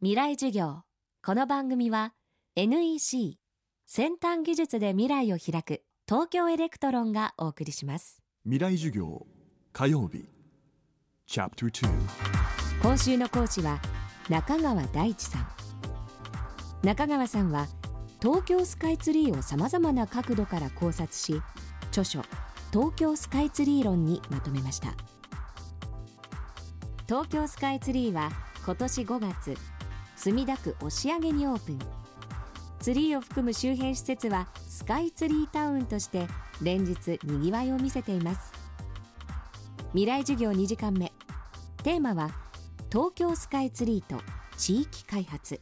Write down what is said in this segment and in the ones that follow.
未来授業。この番組は NEC 先端技術で未来を開く東京エレクトロンがお送りします。未来授業火曜日。今週の講師は中川大地さん。中川さんは東京スカイツリーをさまざまな角度から考察し著書東京スカイツリー論にまとめました。東京スカイツリーは今年5月墨田区押上にオープン。ツリーを含む周辺施設はスカイツリータウンとして連日にぎわいを見せています。未来授業2時間目。テーマは東京スカイツリーと地域開発。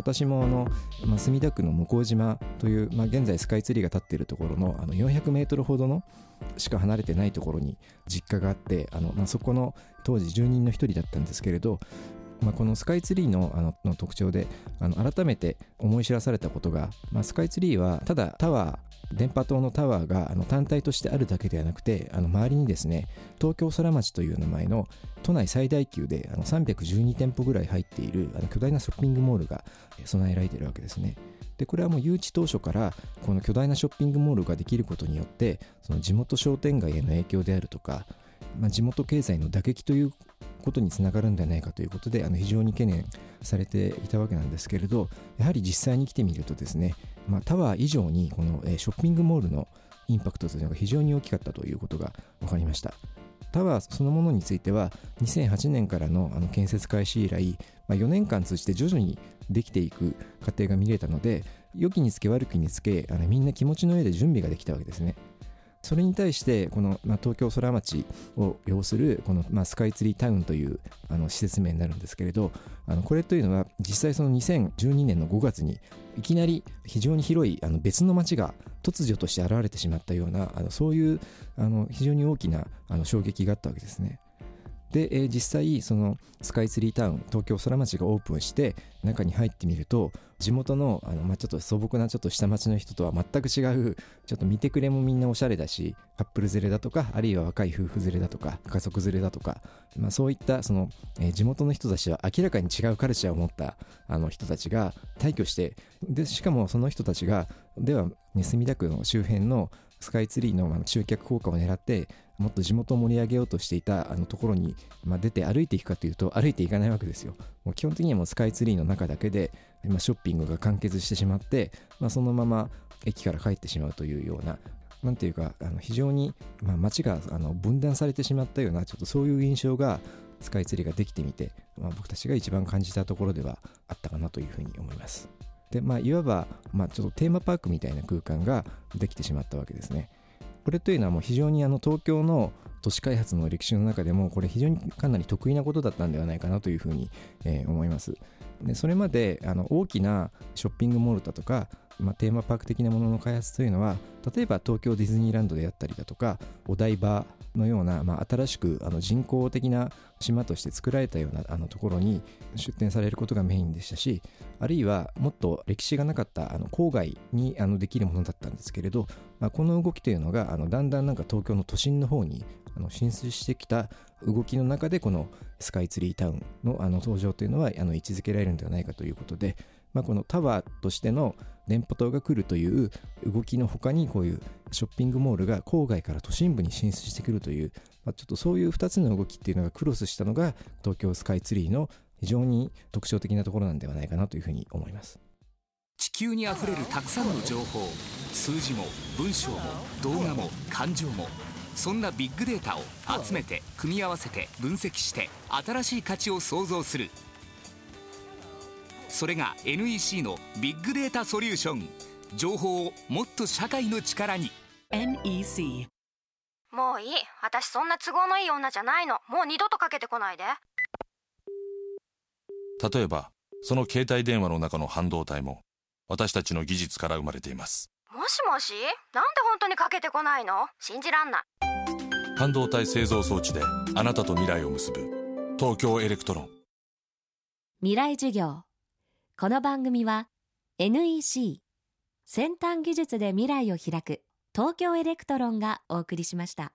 私もあの、まあ、墨田区の向島という、まあ、現在スカイツリーが立っているところのあの400メートルほどのしか離れてないところに実家があってあの、まあ、そこの当時住人の一人だったんですけれど、まあ、このスカイツリーのあのの特徴であの改めて思い知らされたことが、まあ、スカイツリーはただタワー電波塔のタワーがあの単体としてあるだけではなくてあの周りにですね東京空町という名前の都内最大級であの312店舗ぐらい入っているあの巨大なショッピングモールが備えられているわけですね。でこれはもう誘致当初からこの巨大なショッピングモールができることによってその地元商店街への影響であるとか、まあ、地元経済の打撃ということにつながるんではないかということであの非常に懸念されていたわけなんですけれどやはり実際に来てみるとですね、まあ、タワー以上にこの、えショッピングモールのインパクトというのが非常に大きかったということが分かりました。タワーそのものについては2008年からのあの建設開始以来、まあ、4年間通じて徐々にできていく過程が見れたので良きにつけ悪きにつけあのみんな気持ちの上で準備ができたわけですね。それに対してこの、まあ、東京空町を要するこの、まあ、スカイツリータウンというあの施設名になるんですけれどあのこれというのは実際その2012年の5月にいきなり非常に広いあの別の町が突如として現れてしまったようなあのそういうあの非常に大きなあの衝撃があったわけですね。で、えー、実際そのスカイツリータウン東京空町がオープンして中に入ってみると地元のあの、まあ、ちょっと素朴なちょっと下町の人とは全く違うちょっと見てくれもみんなおしゃれだしカップル連れだとかあるいは若い夫婦連れだとか家族連れだとか、まあ、そういったその、えー、地元の人たちは明らかに違うカルチャーを持ったあの人たちが退去してでしかもその人たちがでは、ね、墨田区の周辺のスカイツリーの集客効果を狙ってもっと地元を盛り上げようとしていたあのところに、まあ、出て歩いていくかというと歩いていかないわけですよもう基本的にはもうスカイツリーの中だけで、まあ、ショッピングが完結してしまって、まあ、そのまま駅から帰ってしまうというようななんていうかあの非常に、まあ、街があの分断されてしまったようなちょっとそういう印象がスカイツリーができてみて、まあ、僕たちが一番感じたところではあったかなというふうに思います。でまあ、いわば、まあ、ちょっとテーマパークみたいな空間ができてしまったわけですね。これというのはもう非常にあの東京の都市開発の歴史の中でもこれ非常にかなり得意なことだったんではないかなというふうに、えー、思います。でそれまであの大きなショッピングモールだとか、まあ、テーマパーク的なものの開発というのは例えば東京ディズニーランドであったりだとかお台場のような、まあ、新しくあの人工的な島として作られたようなあのところに出店されることがメインでしたしあるいはもっと歴史がなかったあの郊外にあのできるものだったんですけれど、まあ、この動きというのがあのだんだんなんか東京の都心の方にあの進出してきた動きの中でこのスカイツリータウンのあの登場というのはあの位置づけられるんではないかということで、まあ、このタワーとしての電波塔が来るという動きの他にこういうショッピングモールが郊外から都心部に進出してくるという、まあ、ちょっとそういう2つの動きっていうのがクロスしたのが東京スカイツリーの非常に特徴的なところなんではないかなというふうに思います。地球にあふれるたくさんの情報数字も文章も動画も感情もそんなビッグデータを集めて組み合わせて分析して新しい価値を創造する。それが NEC のビッグデータソリューション。情報をもっと社会の力に。NEC もういい。私そんな都合のいい女じゃないの。もう二度とかけてこないで。例えばその携帯電話の中の半導体も私たちの技術から生まれています。もしもし？なんで本当にかけてこないの？信じらんない。半導体製造装置であなたと未来を結ぶ東京エレクトロン。未来授業この番組は NEC 先端技術で未来を開く東京エレクトロンがお送りしました。